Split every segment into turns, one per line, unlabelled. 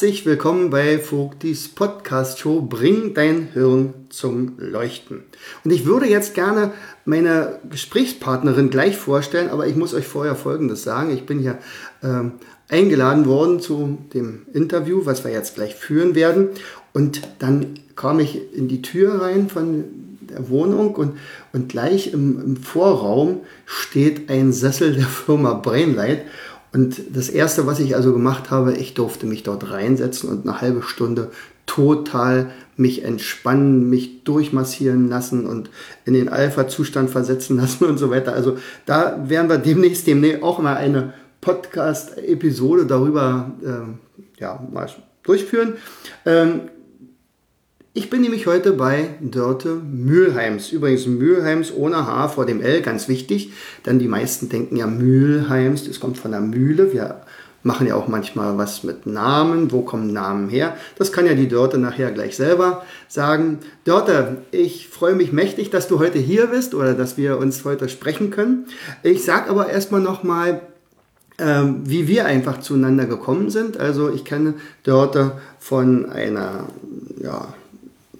Herzlich willkommen bei Vogtis Podcast Show Bring dein Hirn zum Leuchten. Und ich würde jetzt gerne meine Gesprächspartnerin gleich vorstellen, aber ich muss euch vorher Folgendes sagen. Ich bin hier ähm, eingeladen worden zu dem Interview, was wir jetzt gleich führen werden. Und dann kam ich in die Tür rein von der Wohnung und, und gleich im, im Vorraum steht ein Sessel der Firma Brainlight. Und das Erste, was ich also gemacht habe, ich durfte mich dort reinsetzen und eine halbe Stunde total mich entspannen, mich durchmassieren lassen und in den Alpha-Zustand versetzen lassen und so weiter. Also da werden wir demnächst, demnächst auch mal eine Podcast-Episode darüber äh, ja, mal durchführen. Ähm, ich bin nämlich heute bei Dörte Mühlheims. Übrigens Mühlheims ohne H vor dem L, ganz wichtig, denn die meisten denken ja Mühlheims, das kommt von der Mühle. Wir machen ja auch manchmal was mit Namen. Wo kommen Namen her? Das kann ja die Dörte nachher gleich selber sagen. Dörte, ich freue mich mächtig, dass du heute hier bist oder dass wir uns heute sprechen können. Ich sage aber erstmal nochmal, ähm, wie wir einfach zueinander gekommen sind. Also ich kenne Dörte von einer ja,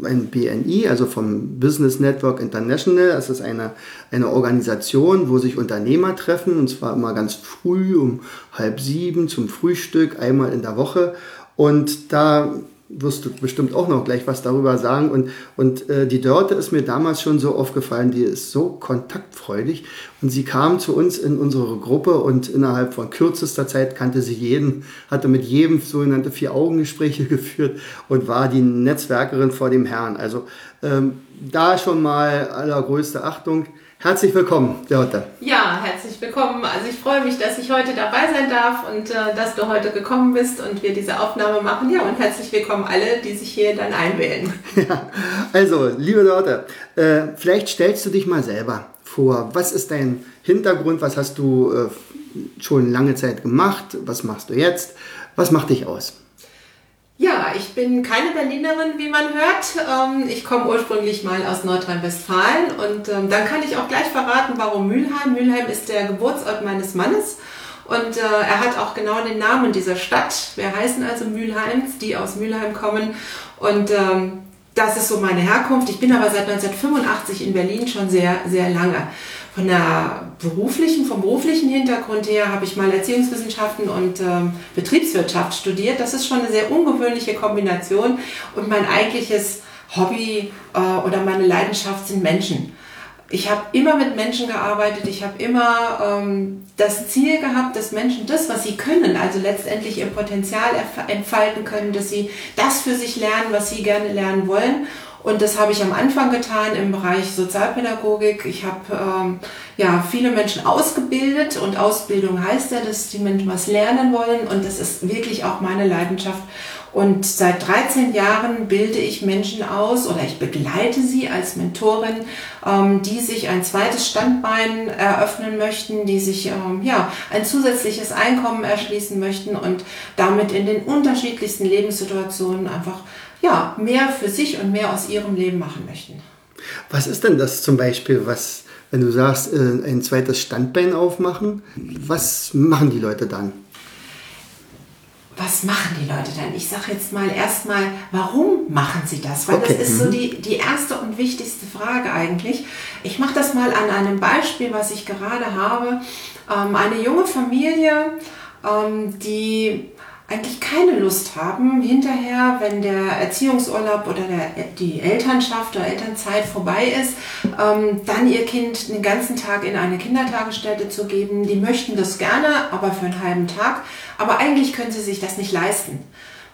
ein BNI, also vom Business Network International. Das ist eine, eine Organisation, wo sich Unternehmer treffen, und zwar immer ganz früh um halb sieben zum Frühstück, einmal in der Woche. Und da wirst du bestimmt auch noch gleich was darüber sagen. Und, und äh, die Dörte ist mir damals schon so aufgefallen, die ist so kontaktfreudig. Und sie kam zu uns in unsere Gruppe und innerhalb von kürzester Zeit kannte sie jeden, hatte mit jedem sogenannte Vier-Augen-Gespräche geführt und war die Netzwerkerin vor dem Herrn. Also ähm, da schon mal allergrößte Achtung. Herzlich willkommen, Dörte.
Ja, herzlich willkommen. Also ich freue mich, dass ich heute dabei sein darf und äh, dass du heute gekommen bist und wir diese Aufnahme machen. Ja, und herzlich willkommen alle, die sich hier dann einwählen.
Ja, also, liebe Dörte, äh, vielleicht stellst du dich mal selber vor. Was ist dein Hintergrund? Was hast du äh, schon lange Zeit gemacht? Was machst du jetzt? Was macht dich aus?
Ja, ich bin keine Berlinerin, wie man hört. Ähm, ich komme ursprünglich mal aus Nordrhein-Westfalen und ähm, dann kann ich auch gleich verraten, warum Mülheim. Mülheim ist der Geburtsort meines Mannes und äh, er hat auch genau den Namen dieser Stadt. Wir heißen also Mülheims, die aus Mülheim kommen und ähm, das ist so meine Herkunft. Ich bin aber seit 1985 in Berlin schon sehr, sehr lange von der beruflichen, vom beruflichen Hintergrund her habe ich mal Erziehungswissenschaften und ähm, Betriebswirtschaft studiert. Das ist schon eine sehr ungewöhnliche Kombination und mein eigentliches Hobby äh, oder meine Leidenschaft sind Menschen. Ich habe immer mit Menschen gearbeitet, ich habe immer ähm, das Ziel gehabt, dass Menschen das, was sie können, also letztendlich ihr Potenzial entfalten können, dass sie das für sich lernen, was sie gerne lernen wollen und das habe ich am Anfang getan im Bereich Sozialpädagogik. Ich habe ähm, ja viele Menschen ausgebildet und Ausbildung heißt ja, dass die Menschen was lernen wollen und das ist wirklich auch meine Leidenschaft. Und seit 13 Jahren bilde ich Menschen aus oder ich begleite sie als Mentorin, ähm, die sich ein zweites Standbein eröffnen möchten, die sich ähm, ja ein zusätzliches Einkommen erschließen möchten und damit in den unterschiedlichsten Lebenssituationen einfach ja, mehr für sich und mehr aus ihrem Leben machen möchten.
Was ist denn das zum Beispiel, was, wenn du sagst, äh, ein zweites Standbein aufmachen, was machen die Leute dann?
Was machen die Leute dann? Ich sage jetzt mal erstmal, warum machen sie das? Weil okay. das ist so mhm. die, die erste und wichtigste Frage eigentlich. Ich mache das mal an einem Beispiel, was ich gerade habe. Ähm, eine junge Familie, ähm, die eigentlich keine Lust haben, hinterher, wenn der Erziehungsurlaub oder der, die Elternschaft oder Elternzeit vorbei ist, ähm, dann ihr Kind den ganzen Tag in eine Kindertagesstätte zu geben. Die möchten das gerne, aber für einen halben Tag. Aber eigentlich können sie sich das nicht leisten,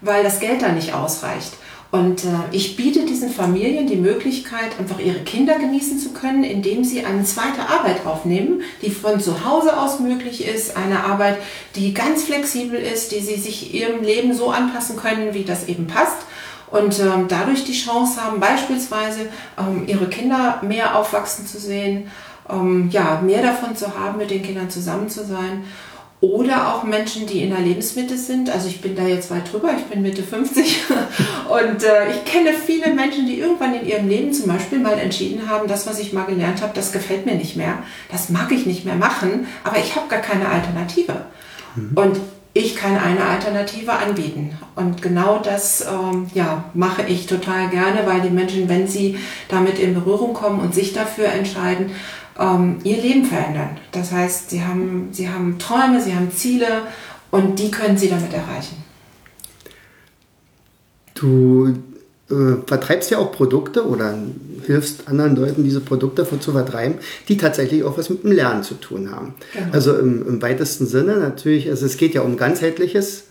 weil das Geld da nicht ausreicht. Und äh, ich biete diesen Familien die Möglichkeit, einfach ihre Kinder genießen zu können, indem sie eine zweite Arbeit aufnehmen, die von zu Hause aus möglich ist, eine Arbeit, die ganz flexibel ist, die sie sich ihrem Leben so anpassen können, wie das eben passt. Und ähm, dadurch die Chance haben, beispielsweise ähm, ihre Kinder mehr aufwachsen zu sehen, ähm, ja, mehr davon zu haben, mit den Kindern zusammen zu sein oder auch Menschen, die in der Lebensmitte sind. Also ich bin da jetzt weit drüber, ich bin Mitte 50 und äh, ich kenne viele Menschen, die irgendwann in ihrem Leben zum Beispiel mal entschieden haben, das, was ich mal gelernt habe, das gefällt mir nicht mehr, das mag ich nicht mehr machen, aber ich habe gar keine Alternative. Mhm. Und ich kann eine Alternative anbieten. Und genau das ähm, ja, mache ich total gerne, weil die Menschen, wenn sie damit in Berührung kommen und sich dafür entscheiden, ähm, ihr Leben verändern. Das heißt, sie haben, sie haben Träume, sie haben Ziele und die können sie damit erreichen.
Du äh, vertreibst ja auch Produkte oder hilfst anderen Leuten, diese Produkte zu vertreiben, die tatsächlich auch was mit dem Lernen zu tun haben. Genau. Also im, im, weitesten Sinne natürlich, also es geht ja um ganzheitliches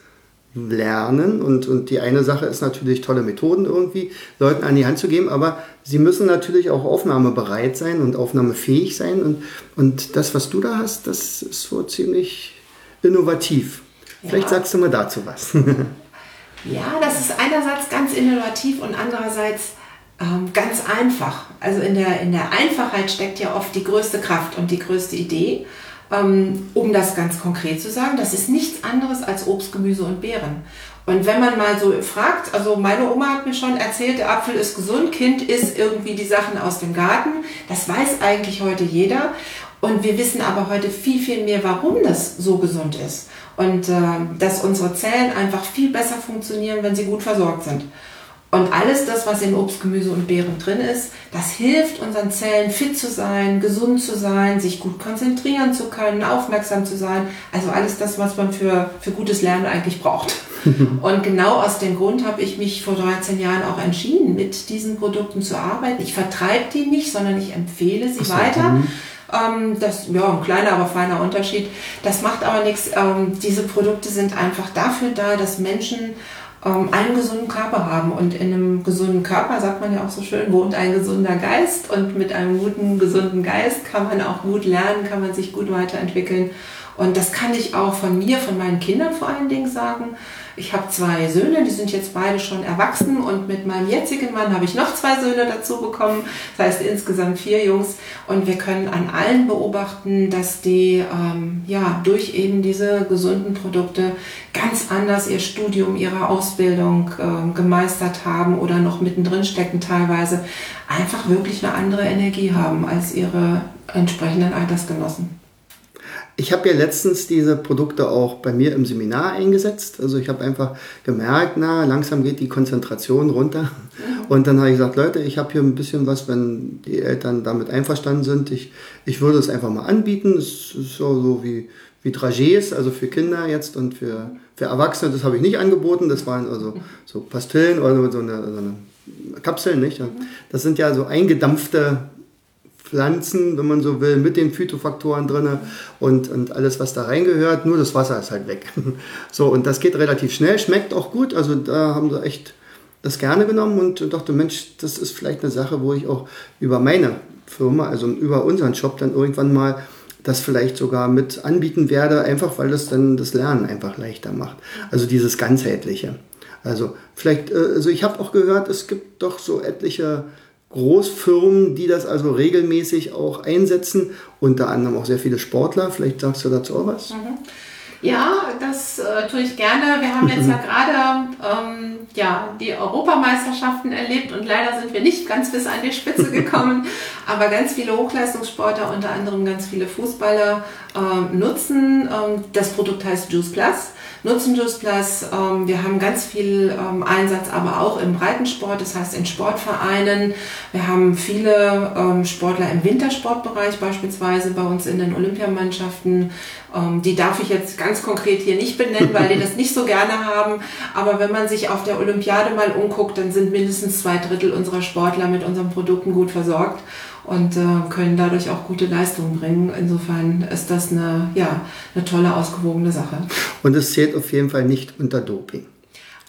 Lernen und, und die eine Sache ist natürlich tolle Methoden irgendwie Leuten an die Hand zu geben, aber sie müssen natürlich auch aufnahmebereit sein und aufnahmefähig sein und, und das, was du da hast, das ist so ziemlich innovativ. Vielleicht ja. sagst du mal dazu was.
ja, das ist einerseits ganz innovativ und andererseits ähm, ganz einfach. Also in der, in der Einfachheit steckt ja oft die größte Kraft und die größte Idee. Ähm, um das ganz konkret zu sagen, das ist nichts anderes als Obst, Gemüse und Beeren. Und wenn man mal so fragt, also meine Oma hat mir schon erzählt, der Apfel ist gesund, Kind isst irgendwie die Sachen aus dem Garten. Das weiß eigentlich heute jeder. Und wir wissen aber heute viel, viel mehr, warum das so gesund ist. Und äh, dass unsere Zellen einfach viel besser funktionieren, wenn sie gut versorgt sind. Und alles das, was in Obst, Gemüse und Beeren drin ist, das hilft unseren Zellen fit zu sein, gesund zu sein, sich gut konzentrieren zu können, aufmerksam zu sein. Also alles das, was man für, für gutes Lernen eigentlich braucht. und genau aus dem Grund habe ich mich vor 13 Jahren auch entschieden, mit diesen Produkten zu arbeiten. Ich vertreibe die nicht, sondern ich empfehle sie so, weiter. Mhm. Ähm, das ja ein kleiner, aber feiner Unterschied. Das macht aber nichts. Ähm, diese Produkte sind einfach dafür da, dass Menschen ähm, einen gesunden Körper haben. Und in einem gesunden Körper, sagt man ja auch so schön, wohnt ein gesunder Geist. Und mit einem guten, gesunden Geist kann man auch gut lernen, kann man sich gut weiterentwickeln. Und das kann ich auch von mir, von meinen Kindern vor allen Dingen sagen. Ich habe zwei Söhne, die sind jetzt beide schon erwachsen und mit meinem jetzigen Mann habe ich noch zwei Söhne dazu bekommen. Das heißt insgesamt vier Jungs und wir können an allen beobachten, dass die ähm, ja durch eben diese gesunden Produkte ganz anders ihr Studium, ihre Ausbildung äh, gemeistert haben oder noch mittendrin stecken teilweise, einfach wirklich eine andere Energie haben als ihre entsprechenden Altersgenossen.
Ich habe ja letztens diese Produkte auch bei mir im Seminar eingesetzt. Also ich habe einfach gemerkt, na, langsam geht die Konzentration runter. Und dann habe ich gesagt, Leute, ich habe hier ein bisschen was, wenn die Eltern damit einverstanden sind. Ich, ich würde es einfach mal anbieten. Es ist so, so wie, wie Dragés, also für Kinder jetzt und für, für Erwachsene. Das habe ich nicht angeboten. Das waren also so Pastillen oder so eine, so eine Kapseln, nicht? Das sind ja so eingedampfte Pflanzen, wenn man so will, mit den Phytofaktoren drin und, und alles, was da reingehört. Nur das Wasser ist halt weg. So, und das geht relativ schnell, schmeckt auch gut. Also da haben sie echt das gerne genommen und dachte, Mensch, das ist vielleicht eine Sache, wo ich auch über meine Firma, also über unseren Shop dann irgendwann mal das vielleicht sogar mit anbieten werde, einfach weil das dann das Lernen einfach leichter macht. Also dieses ganzheitliche. Also vielleicht, äh, also ich habe auch gehört, es gibt doch so etliche Großfirmen, die das also regelmäßig auch einsetzen, unter anderem auch sehr viele Sportler. Vielleicht sagst du dazu auch was? Mhm.
Ja, das äh, tue ich gerne. Wir haben jetzt ja gerade ähm, ja, die Europameisterschaften erlebt und leider sind wir nicht ganz bis an die Spitze gekommen. Aber ganz viele Hochleistungssportler, unter anderem ganz viele Fußballer, äh, nutzen. Ähm, das Produkt heißt Juice Plus nutzen Just Plus. Ähm, wir haben ganz viel ähm, Einsatz, aber auch im Breitensport, das heißt in Sportvereinen. Wir haben viele ähm, Sportler im Wintersportbereich beispielsweise bei uns in den Olympiamannschaften. Ähm, die darf ich jetzt ganz konkret hier nicht benennen, weil die das nicht so gerne haben. Aber wenn man sich auf der Olympiade mal umguckt, dann sind mindestens zwei Drittel unserer Sportler mit unseren Produkten gut versorgt und äh, können dadurch auch gute Leistungen bringen. Insofern ist das eine, ja, eine tolle, ausgewogene Sache.
Und es zählt auf jeden Fall nicht unter Doping.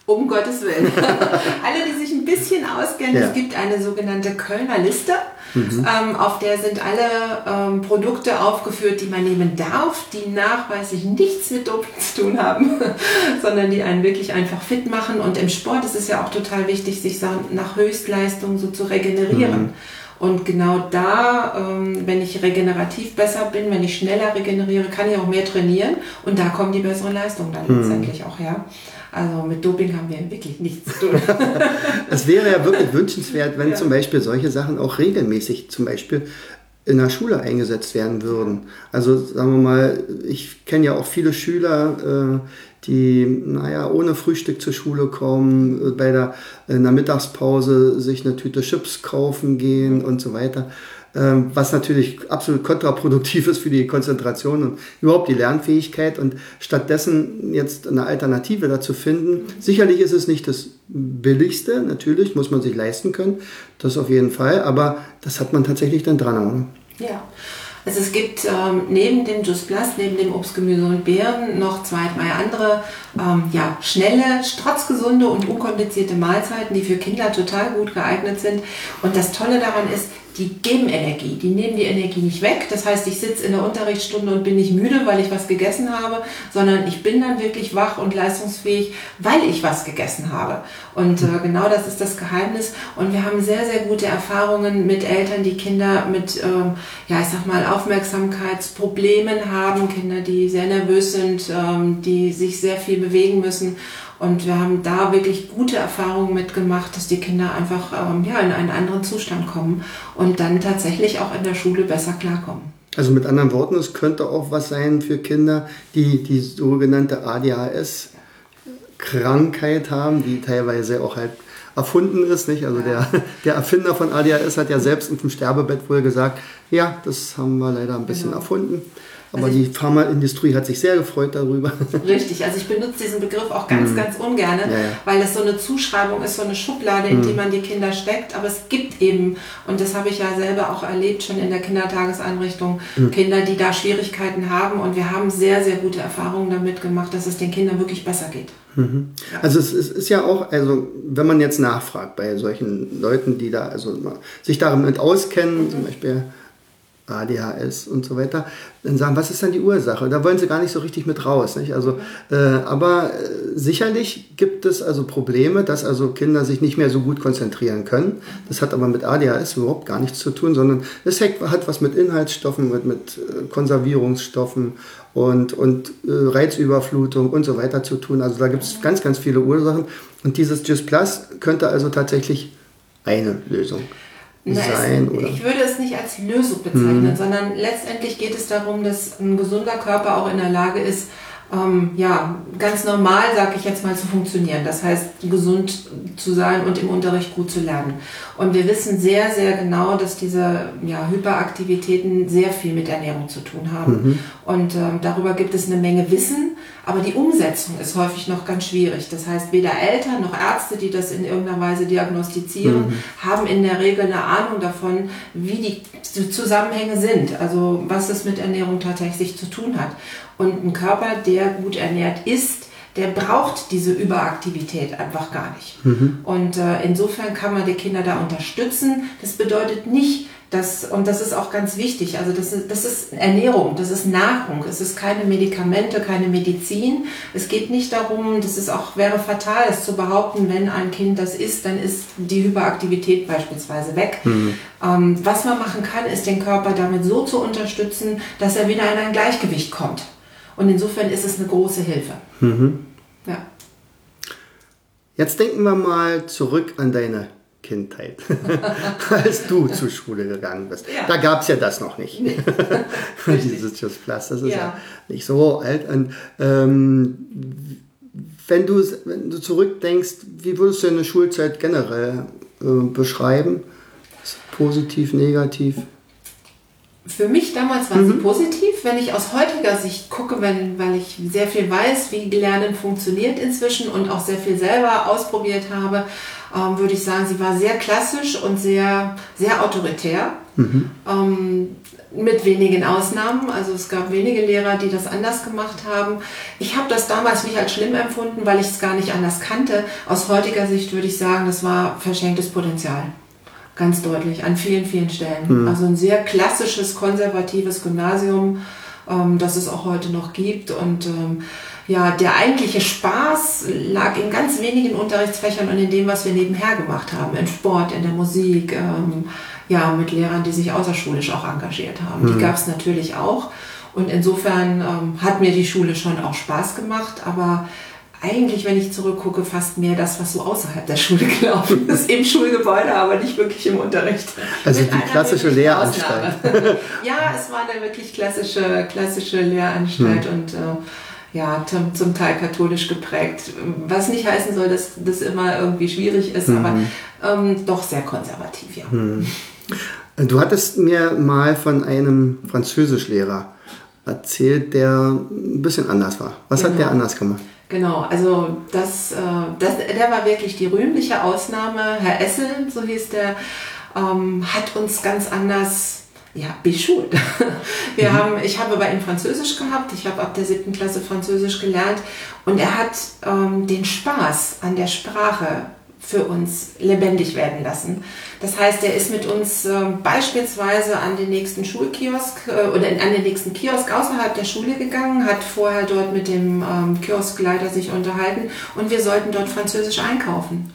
Um Gottes Willen. Alle, die sich ein bisschen auskenne, ja. es gibt eine sogenannte Kölner Liste. Mhm. Ähm, auf der sind alle ähm, Produkte aufgeführt, die man nehmen darf, die nachweislich nichts mit Doping zu tun haben, sondern die einen wirklich einfach fit machen. Und im Sport ist es ja auch total wichtig, sich nach Höchstleistung so zu regenerieren. Mhm. Und genau da, ähm, wenn ich regenerativ besser bin, wenn ich schneller regeneriere, kann ich auch mehr trainieren und da kommen die besseren Leistungen dann mhm. letztendlich auch her. Also mit Doping haben wir wirklich nichts zu tun.
es wäre ja wirklich wünschenswert, wenn ja. zum Beispiel solche Sachen auch regelmäßig zum Beispiel in der Schule eingesetzt werden würden. Also sagen wir mal, ich kenne ja auch viele Schüler, äh, die, naja, ohne Frühstück zur Schule kommen, äh, bei der, in der Mittagspause sich eine Tüte Chips kaufen gehen und so weiter. Ähm, was natürlich absolut kontraproduktiv ist für die Konzentration und überhaupt die Lernfähigkeit und stattdessen jetzt eine Alternative dazu finden. Sicherlich ist es nicht das billigste, natürlich muss man sich leisten können, das auf jeden Fall, aber das hat man tatsächlich dann dran.
Oder? Ja. Also es gibt ähm, neben dem Jus Plus, neben dem Obst, Gemüse und Beeren noch zwei, drei andere ähm, ja, schnelle, strotzgesunde und unkomplizierte Mahlzeiten, die für Kinder total gut geeignet sind. Und das Tolle daran ist, die geben Energie, die nehmen die Energie nicht weg. Das heißt, ich sitze in der Unterrichtsstunde und bin nicht müde, weil ich was gegessen habe, sondern ich bin dann wirklich wach und leistungsfähig, weil ich was gegessen habe. Und äh, genau das ist das Geheimnis. Und wir haben sehr, sehr gute Erfahrungen mit Eltern, die Kinder mit, ähm, ja, ich sag mal, Aufmerksamkeitsproblemen haben, Kinder, die sehr nervös sind, ähm, die sich sehr viel bewegen müssen. Und wir haben da wirklich gute Erfahrungen mitgemacht, dass die Kinder einfach ähm, ja, in einen anderen Zustand kommen und dann tatsächlich auch in der Schule besser klarkommen.
Also mit anderen Worten, es könnte auch was sein für Kinder, die die sogenannte ADHS-Krankheit haben, die teilweise auch halt erfunden ist. Nicht? Also der, der Erfinder von ADHS hat ja selbst auf dem Sterbebett wohl gesagt, ja, das haben wir leider ein bisschen genau. erfunden. Aber also die Pharmaindustrie hat sich sehr gefreut darüber.
Richtig, also ich benutze diesen Begriff auch ganz, mhm. ganz ungern, ja, ja. weil es so eine Zuschreibung ist, so eine Schublade, in mhm. die man die Kinder steckt. Aber es gibt eben, und das habe ich ja selber auch erlebt, schon in der Kindertageseinrichtung, mhm. Kinder, die da Schwierigkeiten haben. Und wir haben sehr, sehr gute Erfahrungen damit gemacht, dass es den Kindern wirklich besser geht.
Mhm. Also es ist, ist, ja auch, also wenn man jetzt nachfragt bei solchen Leuten, die da also sich damit auskennen, zum Beispiel ADHS und so weiter, dann sagen, was ist dann die Ursache? Da wollen sie gar nicht so richtig mit raus. Nicht? Also, äh, aber äh, sicherlich gibt es also Probleme, dass also Kinder sich nicht mehr so gut konzentrieren können. Das hat aber mit ADHS überhaupt gar nichts zu tun, sondern es hat was mit Inhaltsstoffen, mit, mit äh, Konservierungsstoffen und, und äh, Reizüberflutung und so weiter zu tun. Also da gibt es ganz, ganz viele Ursachen. Und dieses GIS Plus könnte also tatsächlich eine Lösung sein?
Es, oder? Ich würde es nicht als Lösung bezeichnen, mhm. sondern letztendlich geht es darum, dass ein gesunder Körper auch in der Lage ist, ähm, ja, ganz normal, sage ich jetzt mal, zu funktionieren. Das heißt, gesund zu sein und im Unterricht gut zu lernen. Und wir wissen sehr, sehr genau, dass diese ja, Hyperaktivitäten sehr viel mit Ernährung zu tun haben. Mhm. Und ähm, darüber gibt es eine Menge Wissen, aber die Umsetzung ist häufig noch ganz schwierig. Das heißt, weder Eltern noch Ärzte, die das in irgendeiner Weise diagnostizieren, mhm. haben in der Regel eine Ahnung davon, wie die Zusammenhänge sind. Also was es mit Ernährung tatsächlich zu tun hat. Und ein Körper, der gut ernährt ist, der braucht diese Überaktivität einfach gar nicht. Mhm. Und äh, insofern kann man die Kinder da unterstützen. Das bedeutet nicht, dass, und das ist auch ganz wichtig, also das ist, das ist Ernährung, das ist Nahrung, es ist keine Medikamente, keine Medizin. Es geht nicht darum, das ist auch, wäre fatal, das zu behaupten, wenn ein Kind das isst, dann ist die Hyperaktivität beispielsweise weg. Mhm. Ähm, was man machen kann, ist den Körper damit so zu unterstützen, dass er wieder in ein Gleichgewicht kommt. Und insofern ist es eine große Hilfe. Mhm. Ja.
Jetzt denken wir mal zurück an deine Kindheit, als du zur Schule gegangen bist. Ja. Da gab es ja das noch nicht. Nee. Dieses Just Plus, das ist ja, ja nicht so alt. Und, ähm, wenn, du, wenn du zurückdenkst, wie würdest du deine Schulzeit generell äh, beschreiben? Positiv, negativ?
Für mich damals war mhm. sie positiv. Wenn ich aus heutiger Sicht gucke, wenn, weil ich sehr viel weiß, wie Lernen funktioniert inzwischen und auch sehr viel selber ausprobiert habe, ähm, würde ich sagen, sie war sehr klassisch und sehr, sehr autoritär. Mhm. Ähm, mit wenigen Ausnahmen. Also es gab wenige Lehrer, die das anders gemacht haben. Ich habe das damals nicht als schlimm empfunden, weil ich es gar nicht anders kannte. Aus heutiger Sicht würde ich sagen, das war verschenktes Potenzial. Ganz deutlich, an vielen, vielen Stellen. Mhm. Also ein sehr klassisches, konservatives Gymnasium, ähm, das es auch heute noch gibt. Und ähm, ja, der eigentliche Spaß lag in ganz wenigen Unterrichtsfächern und in dem, was wir nebenher gemacht haben. In Sport, in der Musik, ähm, ja, mit Lehrern, die sich außerschulisch auch engagiert haben. Mhm. Die gab es natürlich auch. Und insofern ähm, hat mir die Schule schon auch Spaß gemacht, aber eigentlich, wenn ich zurückgucke, fast mehr das, was so außerhalb der Schule gelaufen ist, im Schulgebäude, aber nicht wirklich im Unterricht.
Also Mit die klassische Lehranstalt.
ja, es war eine wirklich klassische, klassische Lehranstalt hm. und äh, ja, zum, zum, Teil katholisch geprägt. Was nicht heißen soll, dass das immer irgendwie schwierig ist, hm. aber ähm, doch sehr konservativ, ja. Hm.
Du hattest mir mal von einem Französischlehrer erzählt, der ein bisschen anders war. Was genau. hat der anders gemacht?
Genau, also das, äh, das, der war wirklich die rühmliche Ausnahme. Herr Essel, so hieß der, ähm, hat uns ganz anders ja, beschult. Wir mhm. haben, ich habe bei ihm Französisch gehabt, ich habe ab der siebten Klasse Französisch gelernt und er hat ähm, den Spaß an der Sprache für uns lebendig werden lassen. Das heißt, er ist mit uns äh, beispielsweise an den nächsten Schulkiosk äh, oder an den nächsten Kiosk außerhalb der Schule gegangen, hat vorher dort mit dem ähm, Kioskleiter sich unterhalten und wir sollten dort Französisch einkaufen.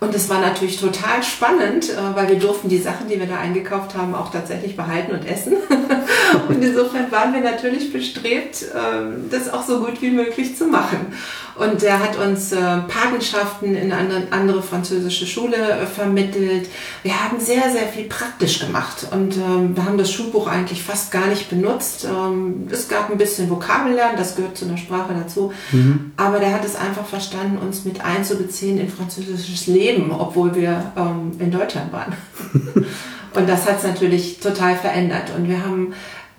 Und es war natürlich total spannend, äh, weil wir durften die Sachen, die wir da eingekauft haben, auch tatsächlich behalten und essen. und insofern waren wir natürlich bestrebt, ähm, das auch so gut wie möglich zu machen. Und er hat uns äh, Patenschaften in eine andere französische Schule äh, vermittelt. Wir haben sehr, sehr viel praktisch gemacht und ähm, wir haben das Schulbuch eigentlich fast gar nicht benutzt. Ähm, es gab ein bisschen Vokabellernen, das gehört zu einer Sprache dazu. Mhm. Aber der hat es einfach verstanden, uns mit einzubeziehen in französisches Leben, obwohl wir in Deutschland waren. und das hat es natürlich total verändert. Und wir haben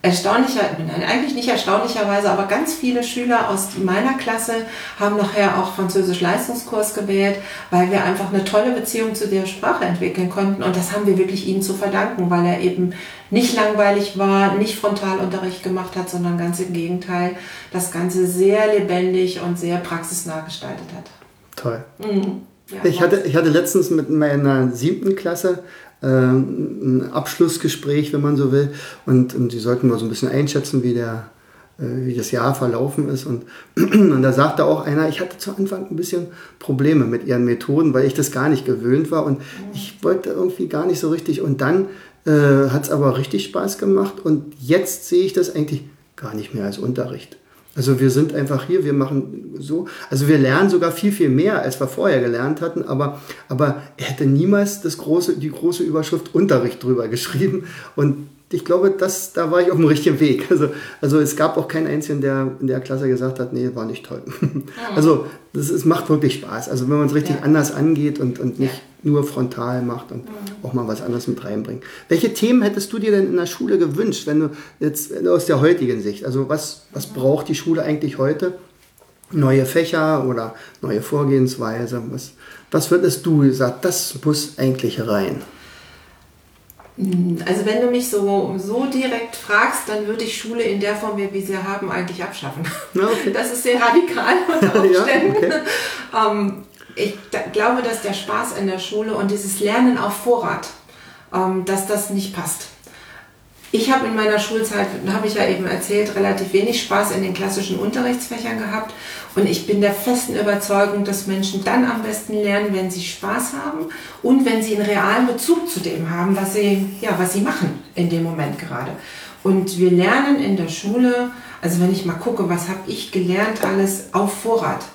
erstaunlicher, nein, eigentlich nicht erstaunlicherweise, aber ganz viele Schüler aus meiner Klasse haben nachher auch Französisch Leistungskurs gewählt, weil wir einfach eine tolle Beziehung zu der Sprache entwickeln konnten. Und das haben wir wirklich ihm zu verdanken, weil er eben nicht langweilig war, nicht Frontalunterricht gemacht hat, sondern ganz im Gegenteil, das Ganze sehr lebendig und sehr praxisnah gestaltet hat.
Toll. Mhm. Ja, ich, hatte, ich hatte letztens mit meiner siebten Klasse ein Abschlussgespräch, wenn man so will. Und, und die sollten mal so ein bisschen einschätzen, wie, der, äh, wie das Jahr verlaufen ist. Und, und da sagte auch einer, ich hatte zu Anfang ein bisschen Probleme mit ihren Methoden, weil ich das gar nicht gewöhnt war. Und ich wollte irgendwie gar nicht so richtig. Und dann äh, hat es aber richtig Spaß gemacht. Und jetzt sehe ich das eigentlich gar nicht mehr als Unterricht. Also wir sind einfach hier, wir machen so, also wir lernen sogar viel, viel mehr, als wir vorher gelernt hatten, aber, aber er hätte niemals das große, die große Überschrift Unterricht drüber geschrieben und ich glaube, das, da war ich auf dem richtigen Weg. Also, also es gab auch keinen einzigen, der in der Klasse gesagt hat, nee, war nicht toll. Also das, es macht wirklich Spaß. Also wenn man es richtig ja. anders angeht und, und nicht ja. Nur frontal macht und auch mal was anderes mit reinbringt. Welche Themen hättest du dir denn in der Schule gewünscht, wenn du jetzt aus der heutigen Sicht, also was, was braucht die Schule eigentlich heute? Neue Fächer oder neue Vorgehensweise? Was, was würdest du sagen, das muss eigentlich rein?
Also wenn du mich so, so direkt fragst, dann würde ich Schule in der Form, wie wir sie haben, eigentlich abschaffen. Okay. Das ist sehr radikal unter Umständen. ja, okay. ähm, ich glaube, dass der Spaß in der Schule und dieses Lernen auf Vorrat, ähm, dass das nicht passt. Ich habe in meiner Schulzeit, habe ich ja eben erzählt, relativ wenig Spaß in den klassischen Unterrichtsfächern gehabt. Und ich bin der festen Überzeugung, dass Menschen dann am besten lernen, wenn sie Spaß haben und wenn sie einen realen Bezug zu dem haben, was sie, ja, was sie machen in dem Moment gerade. Und wir lernen in der Schule, also wenn ich mal gucke, was habe ich gelernt alles auf Vorrat.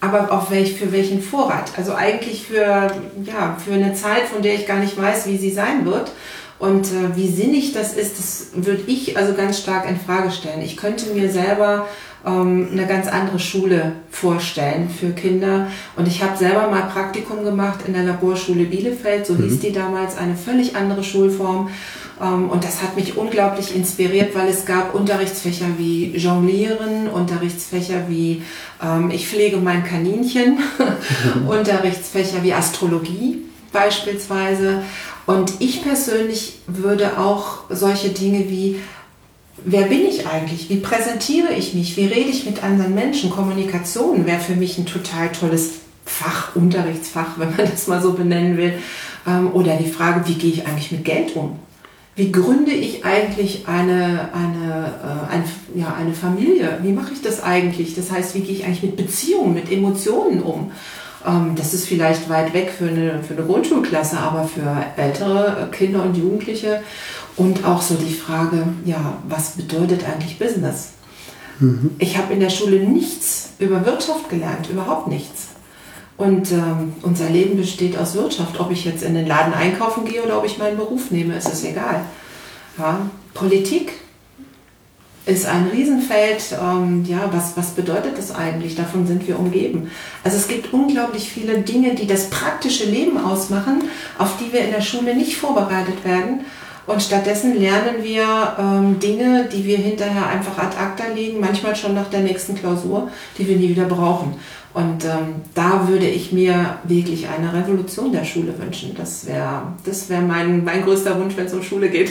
Aber auf welch, für welchen Vorrat? Also eigentlich für, ja, für eine Zeit, von der ich gar nicht weiß, wie sie sein wird. Und äh, wie sinnig das ist, das würde ich also ganz stark in Frage stellen. Ich könnte mir selber ähm, eine ganz andere Schule vorstellen für Kinder. Und ich habe selber mal Praktikum gemacht in der Laborschule Bielefeld, so mhm. hieß die damals, eine völlig andere Schulform. Ähm, und das hat mich unglaublich inspiriert, weil es gab Unterrichtsfächer wie Jonglieren, Unterrichtsfächer wie ähm, Ich pflege mein Kaninchen, Unterrichtsfächer wie Astrologie beispielsweise. Und ich persönlich würde auch solche Dinge wie wer bin ich eigentlich? Wie präsentiere ich mich? Wie rede ich mit anderen Menschen? Kommunikation wäre für mich ein total tolles Fach, Unterrichtsfach, wenn man das mal so benennen will. Ähm, oder die Frage, wie gehe ich eigentlich mit Geld um? Wie gründe ich eigentlich eine, eine, äh, eine, ja, eine Familie? Wie mache ich das eigentlich? Das heißt, wie gehe ich eigentlich mit Beziehungen, mit Emotionen um? Ähm, das ist vielleicht weit weg für eine, für eine Grundschulklasse, aber für ältere Kinder und Jugendliche. Und auch so die Frage, ja, was bedeutet eigentlich Business? Mhm. Ich habe in der Schule nichts über Wirtschaft gelernt, überhaupt nichts. Und ähm, unser Leben besteht aus Wirtschaft. Ob ich jetzt in den Laden einkaufen gehe oder ob ich meinen Beruf nehme, ist es egal. Ja? Politik ist ein Riesenfeld. Ähm, ja, was, was bedeutet das eigentlich? Davon sind wir umgeben. Also es gibt unglaublich viele Dinge, die das praktische Leben ausmachen, auf die wir in der Schule nicht vorbereitet werden. Und stattdessen lernen wir ähm, Dinge, die wir hinterher einfach ad acta legen, manchmal schon nach der nächsten Klausur, die wir nie wieder brauchen. Und ähm, da würde ich mir wirklich eine Revolution der Schule wünschen. Das wäre das wär mein, mein größter Wunsch, wenn es um Schule geht.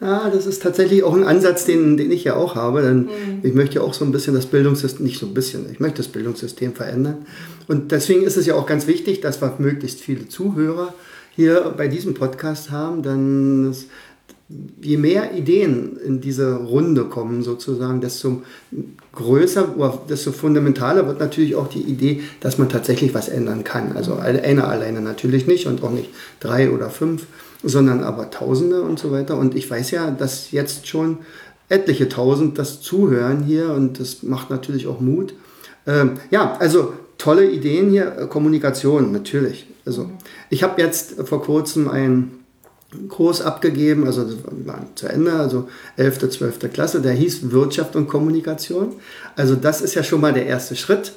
Ja, das ist tatsächlich auch ein Ansatz, den, den ich ja auch habe. Denn mhm. ich möchte ja auch so ein bisschen das Bildungssystem, nicht so ein bisschen, ich möchte das Bildungssystem verändern. Und deswegen ist es ja auch ganz wichtig, dass wir möglichst viele Zuhörer hier bei diesem Podcast haben, dann je mehr Ideen in diese Runde kommen, sozusagen, desto größer desto fundamentaler wird natürlich auch die Idee, dass man tatsächlich was ändern kann. Also einer alleine natürlich nicht und auch nicht drei oder fünf, sondern aber Tausende und so weiter. Und ich weiß ja, dass jetzt schon etliche Tausend das zuhören hier und das macht natürlich auch Mut. Ähm, ja, also tolle Ideen hier, Kommunikation natürlich. Also ich habe jetzt vor kurzem ein Kurs abgegeben, also zu Ende, also 11., 12. Klasse, der hieß Wirtschaft und Kommunikation. Also das ist ja schon mal der erste Schritt.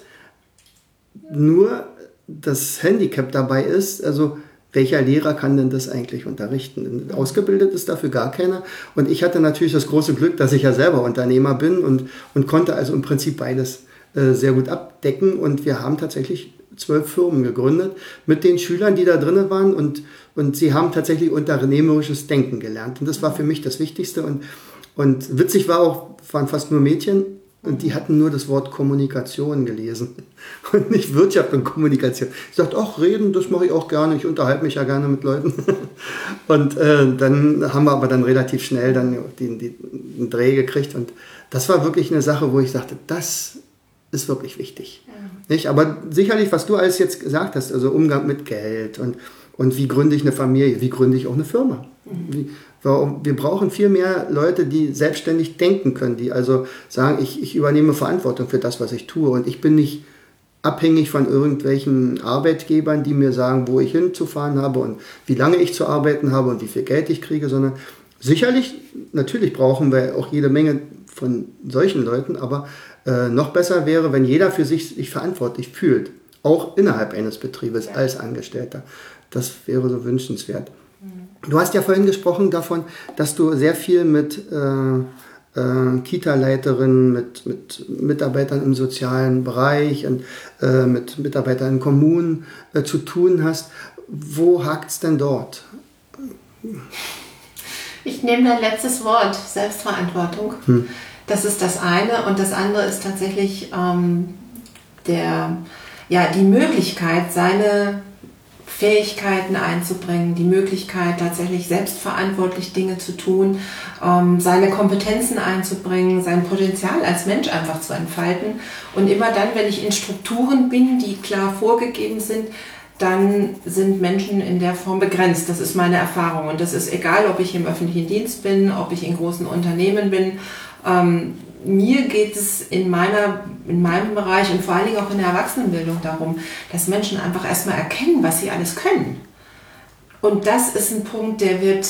Nur das Handicap dabei ist, also welcher Lehrer kann denn das eigentlich unterrichten? Ausgebildet ist dafür gar keiner. Und ich hatte natürlich das große Glück, dass ich ja selber Unternehmer bin und, und konnte also im Prinzip beides äh, sehr gut abdecken. Und wir haben tatsächlich zwölf Firmen gegründet mit den Schülern, die da drinnen waren und, und sie haben tatsächlich unternehmerisches Denken gelernt. Und das war für mich das Wichtigste. Und, und witzig war auch, waren fast nur Mädchen und die hatten nur das Wort Kommunikation gelesen und nicht Wirtschaft und Kommunikation. Ich dachte, ach, reden, das mache ich auch gerne. Ich unterhalte mich ja gerne mit Leuten. Und äh, dann haben wir aber dann relativ schnell dann den, den Dreh gekriegt. Und das war wirklich eine Sache, wo ich sagte, das ist wirklich wichtig. Ja. Nicht? Aber sicherlich, was du alles jetzt gesagt hast, also Umgang mit Geld und, und wie gründe ich eine Familie, wie gründe ich auch eine Firma. Mhm. Wie, warum, wir brauchen viel mehr Leute, die selbstständig denken können, die also sagen, ich, ich übernehme Verantwortung für das, was ich tue und ich bin nicht abhängig von irgendwelchen Arbeitgebern, die mir sagen, wo ich hinzufahren habe und wie lange ich zu arbeiten habe und wie viel Geld ich kriege, sondern sicherlich, natürlich brauchen wir auch jede Menge von solchen Leuten, aber äh, noch besser wäre, wenn jeder für sich sich verantwortlich fühlt, auch innerhalb eines Betriebes ja. als Angestellter. Das wäre so wünschenswert. Mhm. Du hast ja vorhin gesprochen davon, dass du sehr viel mit äh, äh, Kita-Leiterinnen, mit, mit Mitarbeitern im sozialen Bereich und äh, mit Mitarbeitern in Kommunen äh, zu tun hast. Wo hakt es denn dort?
Ich nehme dein letztes Wort, Selbstverantwortung. Hm. Das ist das eine. Und das andere ist tatsächlich ähm, der, ja, die Möglichkeit, seine Fähigkeiten einzubringen, die Möglichkeit, tatsächlich selbstverantwortlich Dinge zu tun, ähm, seine Kompetenzen einzubringen, sein Potenzial als Mensch einfach zu entfalten. Und immer dann, wenn ich in Strukturen bin, die klar vorgegeben sind, dann sind Menschen in der Form begrenzt. Das ist meine Erfahrung. Und das ist egal, ob ich im öffentlichen Dienst bin, ob ich in großen Unternehmen bin, ähm, mir geht es in, meiner, in meinem Bereich und vor allen Dingen auch in der Erwachsenenbildung darum, dass Menschen einfach erstmal erkennen, was sie alles können. Und das ist ein Punkt, der wird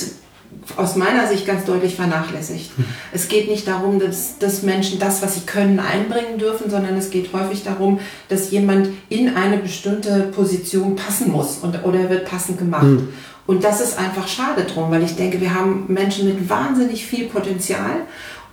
aus meiner Sicht ganz deutlich vernachlässigt. Hm. Es geht nicht darum, dass, dass Menschen das, was sie können, einbringen dürfen, sondern es geht häufig darum, dass jemand in eine bestimmte Position passen muss und, oder wird passend gemacht. Hm. Und das ist einfach schade drum, weil ich denke, wir haben Menschen mit wahnsinnig viel Potenzial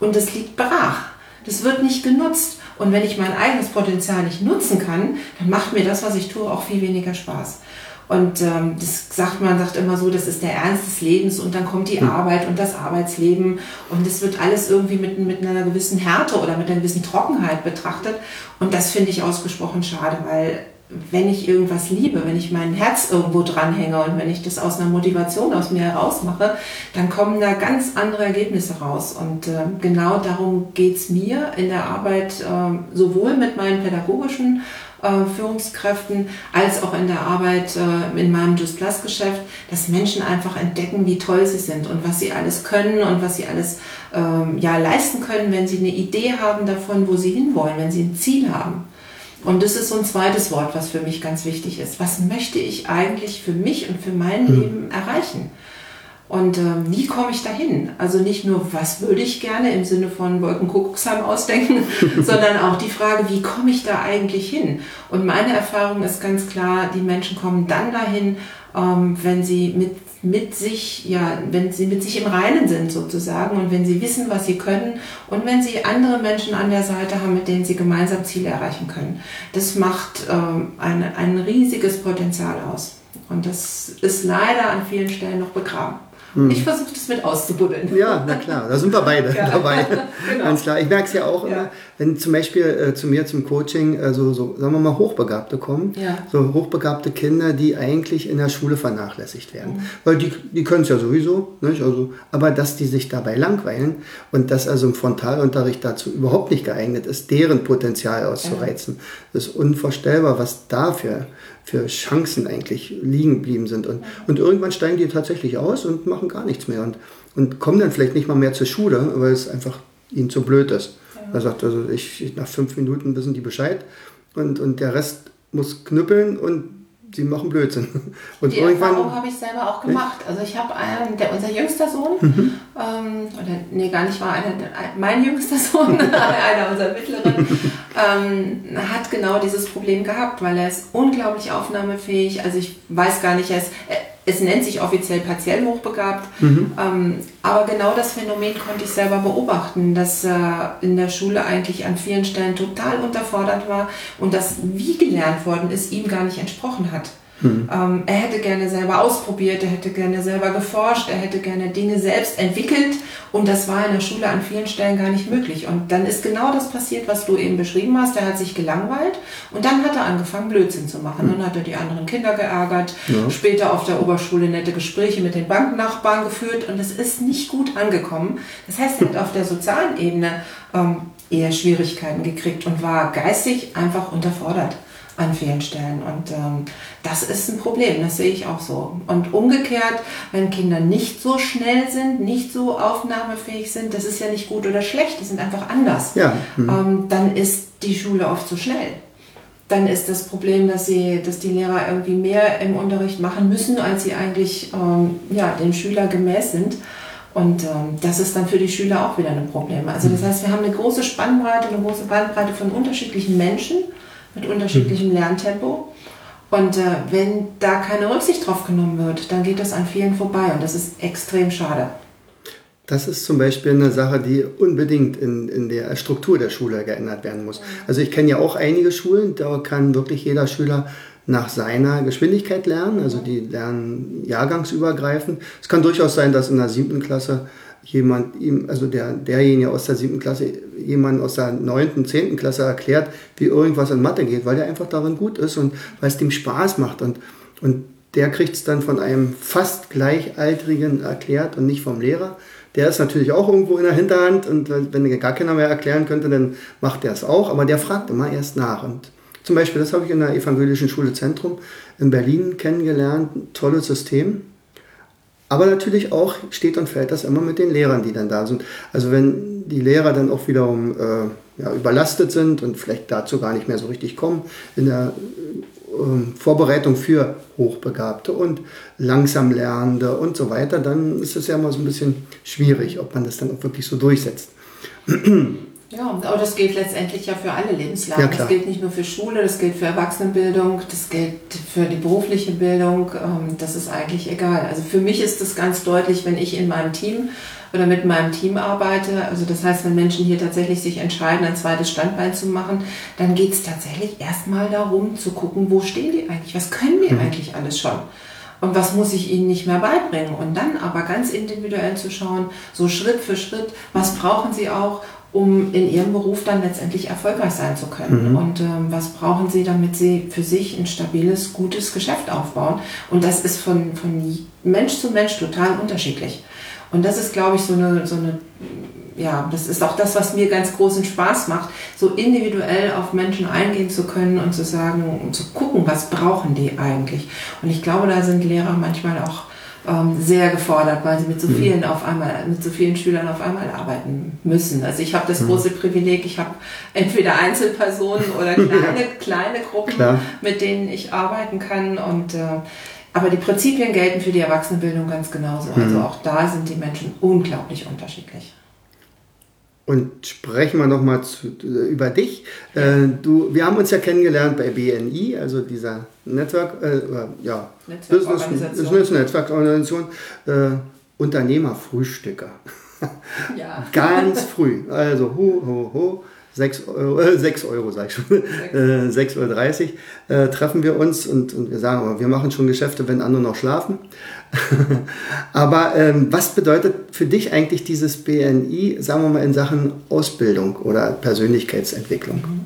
und es liegt brach. Das wird nicht genutzt. Und wenn ich mein eigenes Potenzial nicht nutzen kann, dann macht mir das, was ich tue, auch viel weniger Spaß. Und ähm, das sagt man sagt immer so, das ist der Ernst des Lebens und dann kommt die mhm. Arbeit und das Arbeitsleben und es wird alles irgendwie mit, mit einer gewissen Härte oder mit einer gewissen Trockenheit betrachtet. Und das finde ich ausgesprochen schade, weil wenn ich irgendwas liebe, wenn ich mein Herz irgendwo dranhänge und wenn ich das aus einer Motivation aus mir heraus mache, dann kommen da ganz andere Ergebnisse raus. Und äh, genau darum geht's mir in der Arbeit, äh, sowohl mit meinen pädagogischen äh, Führungskräften als auch in der Arbeit äh, in meinem Just Plus Geschäft, dass Menschen einfach entdecken, wie toll sie sind und was sie alles können und was sie alles ähm, ja, leisten können, wenn sie eine Idee haben davon, wo sie hinwollen, wenn sie ein Ziel haben. Und das ist so ein zweites Wort, was für mich ganz wichtig ist. Was möchte ich eigentlich für mich und für mein hm. Leben erreichen? Und ähm, wie komme ich dahin? Also nicht nur, was würde ich gerne im Sinne von Wolkenkuckucksheim ausdenken, sondern auch die Frage, wie komme ich da eigentlich hin? Und meine Erfahrung ist ganz klar, die Menschen kommen dann dahin, ähm, wenn sie mit, mit sich, ja, wenn sie mit sich im Reinen sind sozusagen und wenn sie wissen, was sie können und wenn sie andere Menschen an der Seite haben, mit denen sie gemeinsam Ziele erreichen können. Das macht ähm, ein, ein riesiges Potenzial aus. Und das ist leider an vielen Stellen noch begraben. Hm. Ich versuche das mit auszubuddeln.
Ja, na klar, da sind wir beide ja. dabei. genau. Ganz klar. Ich merke es ja auch ja. immer, wenn zum Beispiel äh, zu mir zum Coaching, also so, sagen wir mal, Hochbegabte kommen, ja. so hochbegabte Kinder, die eigentlich in der Schule vernachlässigt werden. Mhm. Weil die, die können es ja sowieso, nicht? Also, aber dass die sich dabei langweilen und dass also im Frontalunterricht dazu überhaupt nicht geeignet ist, deren Potenzial auszureizen. Das ist unvorstellbar, was dafür für Chancen eigentlich liegen geblieben sind. Und, und irgendwann steigen die tatsächlich aus und machen gar nichts mehr und, und kommen dann vielleicht nicht mal mehr zur Schule, weil es einfach ihnen zu blöd ist. Ja. Er sagt, also ich, nach fünf Minuten wissen die Bescheid und, und der Rest muss knüppeln und sie machen Blödsinn.
Und die Erfahrung habe ich selber auch gemacht. Also ich habe einen, der unser jüngster Sohn, mhm. ähm, oder nee, gar nicht war einer, mein jüngster Sohn, einer unserer mittleren, ähm, hat genau dieses Problem gehabt, weil er ist unglaublich aufnahmefähig. Also ich weiß gar nicht, er ist, es nennt sich offiziell partiell hochbegabt, mhm. ähm, aber genau das Phänomen konnte ich selber beobachten, dass er in der Schule eigentlich an vielen Stellen total unterfordert war und das, wie gelernt worden ist, ihm gar nicht entsprochen hat. Mhm. Ähm, er hätte gerne selber ausprobiert, er hätte gerne selber geforscht, er hätte gerne Dinge selbst entwickelt und das war in der Schule an vielen Stellen gar nicht möglich. Und dann ist genau das passiert, was du eben beschrieben hast. Er hat sich gelangweilt und dann hat er angefangen, Blödsinn zu machen. Mhm. Dann hat er die anderen Kinder geärgert, ja. später auf der Oberschule nette Gespräche mit den Banknachbarn geführt und es ist nicht gut angekommen. Das heißt, er hat auf der sozialen Ebene ähm, eher Schwierigkeiten gekriegt und war geistig einfach unterfordert an vielen Stellen. Und ähm, das ist ein Problem, das sehe ich auch so. Und umgekehrt, wenn Kinder nicht so schnell sind, nicht so aufnahmefähig sind, das ist ja nicht gut oder schlecht, die sind einfach anders, ja. Mhm. Ähm, dann ist die Schule oft zu schnell. Dann ist das Problem, dass, sie, dass die Lehrer irgendwie mehr im Unterricht machen müssen, als sie eigentlich ähm, ja, dem Schüler gemäß sind. Und ähm, das ist dann für die Schüler auch wieder ein Problem. Also das mhm. heißt, wir haben eine große Spannbreite, eine große Bandbreite von unterschiedlichen Menschen mit unterschiedlichem mhm. Lerntempo. Und äh, wenn da keine Rücksicht drauf genommen wird, dann geht das an vielen vorbei und das ist extrem schade.
Das ist zum Beispiel eine Sache, die unbedingt in, in der Struktur der Schule geändert werden muss. Also ich kenne ja auch einige Schulen, da kann wirklich jeder Schüler nach seiner Geschwindigkeit lernen. Also die lernen jahrgangsübergreifend. Es kann durchaus sein, dass in der siebten Klasse jemand ihm, also der, derjenige aus der siebten Klasse, jemand aus der neunten, zehnten Klasse erklärt, wie irgendwas in Mathe geht, weil der einfach darin gut ist und weil es dem Spaß macht. Und, und der kriegt es dann von einem fast Gleichaltrigen erklärt und nicht vom Lehrer. Der ist natürlich auch irgendwo in der Hinterhand und wenn gar keiner mehr erklären könnte, dann macht er es auch, aber der fragt immer erst nach. Und zum Beispiel, das habe ich in der Evangelischen Schule Zentrum in Berlin kennengelernt, tolles System aber natürlich auch steht und fällt das immer mit den Lehrern, die dann da sind. Also wenn die Lehrer dann auch wiederum äh, ja, überlastet sind und vielleicht dazu gar nicht mehr so richtig kommen in der äh, Vorbereitung für Hochbegabte und langsam Lernende und so weiter, dann ist es ja immer so ein bisschen schwierig, ob man das dann auch wirklich so durchsetzt.
Ja, aber das gilt letztendlich ja für alle Lebenslagen. Ja, das gilt nicht nur für Schule, das gilt für Erwachsenenbildung, das gilt für die berufliche Bildung. Ähm, das ist eigentlich egal. Also für mich ist das ganz deutlich, wenn ich in meinem Team oder mit meinem Team arbeite. Also das heißt, wenn Menschen hier tatsächlich sich entscheiden, ein zweites Standbein zu machen, dann geht es tatsächlich erstmal darum zu gucken, wo stehen die eigentlich, was können die mhm. eigentlich alles schon. Und was muss ich ihnen nicht mehr beibringen? Und dann aber ganz individuell zu schauen, so Schritt für Schritt, was brauchen sie auch, um in ihrem Beruf dann letztendlich erfolgreich sein zu können. Mhm. Und ähm, was brauchen sie, damit sie für sich ein stabiles, gutes Geschäft aufbauen? Und das ist von, von Mensch zu Mensch total unterschiedlich. Und das ist, glaube ich, so eine, so eine, ja, das ist auch das, was mir ganz großen Spaß macht, so individuell auf Menschen eingehen zu können und zu sagen und zu gucken, was brauchen die eigentlich. Und ich glaube, da sind Lehrer manchmal auch ähm, sehr gefordert, weil sie mit so mhm. vielen auf einmal, mit so vielen Schülern auf einmal arbeiten müssen. Also ich habe das mhm. große Privileg, ich habe entweder Einzelpersonen oder kleine, kleine Gruppen, Klar. mit denen ich arbeiten kann und äh, aber die Prinzipien gelten für die Erwachsenenbildung ganz genauso. Also mhm. auch da sind die Menschen unglaublich unterschiedlich.
Und sprechen wir nochmal über dich. Äh, du, wir haben uns ja kennengelernt bei BNI, also dieser Network, äh, ja, Business, Business Netzwerkorganisation, äh, Unternehmerfrühstücker. Ja. Ganz früh. Also, ho, ho, ho. 6 Euro, äh, 6 Euro sag ich schon, 6,30 Euro äh, treffen wir uns und, und wir sagen, wir machen schon Geschäfte, wenn andere noch schlafen. Aber ähm, was bedeutet für dich eigentlich dieses BNI, sagen wir mal, in Sachen Ausbildung oder Persönlichkeitsentwicklung?
Mhm.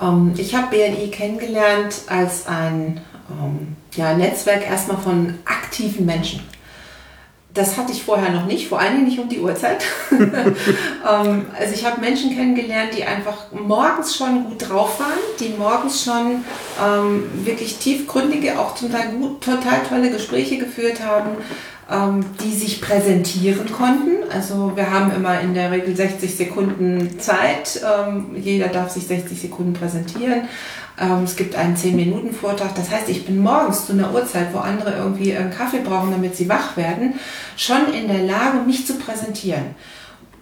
Um, ähm, ich habe BNI kennengelernt als ein um, ähm, ja, Netzwerk erstmal von aktiven Menschen das hatte ich vorher noch nicht, vor allen Dingen nicht um die Uhrzeit. ähm, also ich habe Menschen kennengelernt, die einfach morgens schon gut drauf waren, die morgens schon ähm, wirklich tiefgründige, auch zum Teil gut, total tolle Gespräche geführt haben, die sich präsentieren konnten. Also wir haben immer in der Regel 60 Sekunden Zeit. Ähm, jeder darf sich 60 Sekunden präsentieren. Ähm, es gibt einen 10-Minuten-Vortrag. Das heißt, ich bin morgens zu einer Uhrzeit, wo andere irgendwie einen Kaffee brauchen, damit sie wach werden, schon in der Lage, mich zu präsentieren.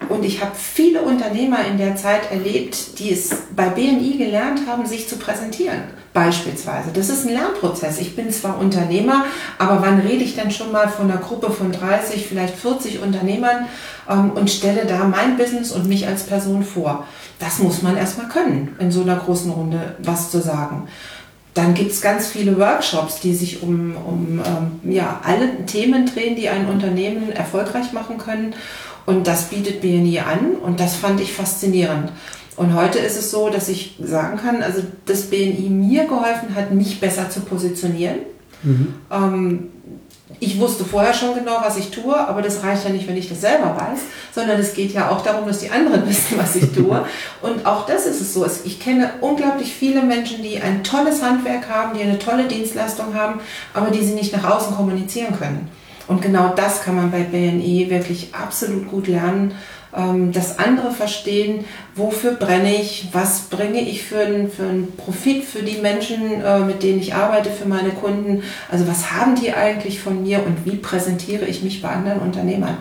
Und ich habe viele Unternehmer in der Zeit erlebt, die es bei BNI gelernt haben, sich zu präsentieren. Beispielsweise. Das ist ein Lernprozess. Ich bin zwar Unternehmer, aber wann rede ich denn schon mal von einer Gruppe von 30, vielleicht 40 Unternehmern ähm, und stelle da mein Business und mich als Person vor? Das muss man erstmal können, in so einer großen Runde was zu sagen. Dann gibt es ganz viele Workshops, die sich um, um ähm, ja, alle Themen drehen, die ein Unternehmen erfolgreich machen können. Und das bietet BNI an und das fand ich faszinierend. Und heute ist es so, dass ich sagen kann, also das BNI mir geholfen hat, mich besser zu positionieren. Mhm. Ähm, ich wusste vorher schon genau, was ich tue, aber das reicht ja nicht, wenn ich das selber weiß, sondern es geht ja auch darum, dass die anderen wissen, was ich tue. Und auch das ist es so. Ich kenne unglaublich viele Menschen, die ein tolles Handwerk haben, die eine tolle Dienstleistung haben, aber die sie nicht nach außen kommunizieren können. Und genau das kann man bei BNI wirklich absolut gut lernen ähm, das andere verstehen, wofür brenne ich, was bringe ich für einen, für einen Profit für die Menschen, äh, mit denen ich arbeite, für meine Kunden. Also was haben die eigentlich von mir und wie präsentiere ich mich bei anderen Unternehmern.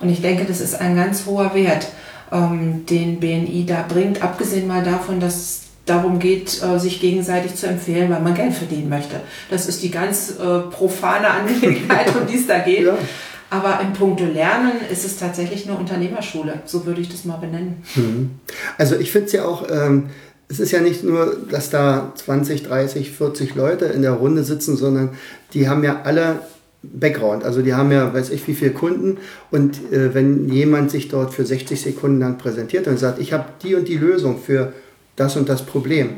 Und ich denke, das ist ein ganz hoher Wert, ähm, den BNI da bringt, abgesehen mal davon, dass darum geht, äh, sich gegenseitig zu empfehlen, weil man Geld verdienen möchte. Das ist die ganz äh, profane Angelegenheit, um die es da geht. Ja. Aber im Punkto Lernen ist es tatsächlich eine Unternehmerschule. So würde ich das mal benennen. Mhm.
Also ich finde es ja auch, ähm, es ist ja nicht nur, dass da 20, 30, 40 Leute in der Runde sitzen, sondern die haben ja alle Background. Also die haben ja, weiß ich, wie viele Kunden. Und äh, wenn jemand sich dort für 60 Sekunden lang präsentiert und sagt, ich habe die und die Lösung für das und das Problem,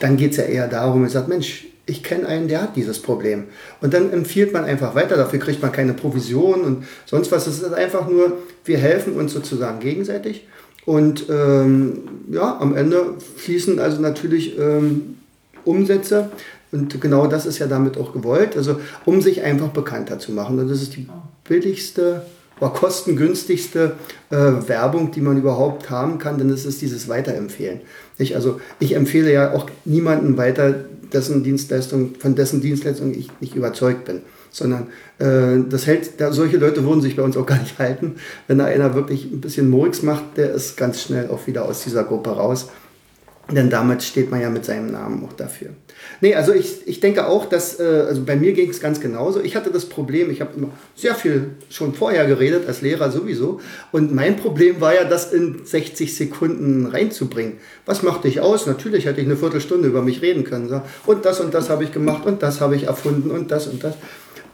dann geht es ja eher darum, er sagt, Mensch, ich kenne einen, der hat dieses Problem. Und dann empfiehlt man einfach weiter, dafür kriegt man keine Provision und sonst was. Es ist einfach nur, wir helfen uns sozusagen gegenseitig. Und ähm, ja, am Ende fließen also natürlich ähm, Umsätze. Und genau das ist ja damit auch gewollt. Also um sich einfach bekannter zu machen. Und das ist die billigste oder kostengünstigste äh, Werbung, die man überhaupt haben kann, denn es ist dieses Weiterempfehlen. Ich, also ich empfehle ja auch niemanden weiter, dessen Dienstleistung, von dessen Dienstleistung ich nicht überzeugt bin. sondern äh, das hält, da, solche Leute würden sich bei uns auch gar nicht halten. Wenn da einer wirklich ein bisschen Murks macht, der ist ganz schnell auch wieder aus dieser Gruppe raus. Denn damit steht man ja mit seinem Namen auch dafür. Nee, also ich, ich denke auch, dass, äh, also bei mir ging es ganz genauso. Ich hatte das Problem, ich habe sehr viel schon vorher geredet, als Lehrer sowieso. Und mein Problem war ja, das in 60 Sekunden reinzubringen. Was macht dich aus? Natürlich hätte ich eine Viertelstunde über mich reden können. So. Und das und das habe ich gemacht und das habe ich erfunden und das und das.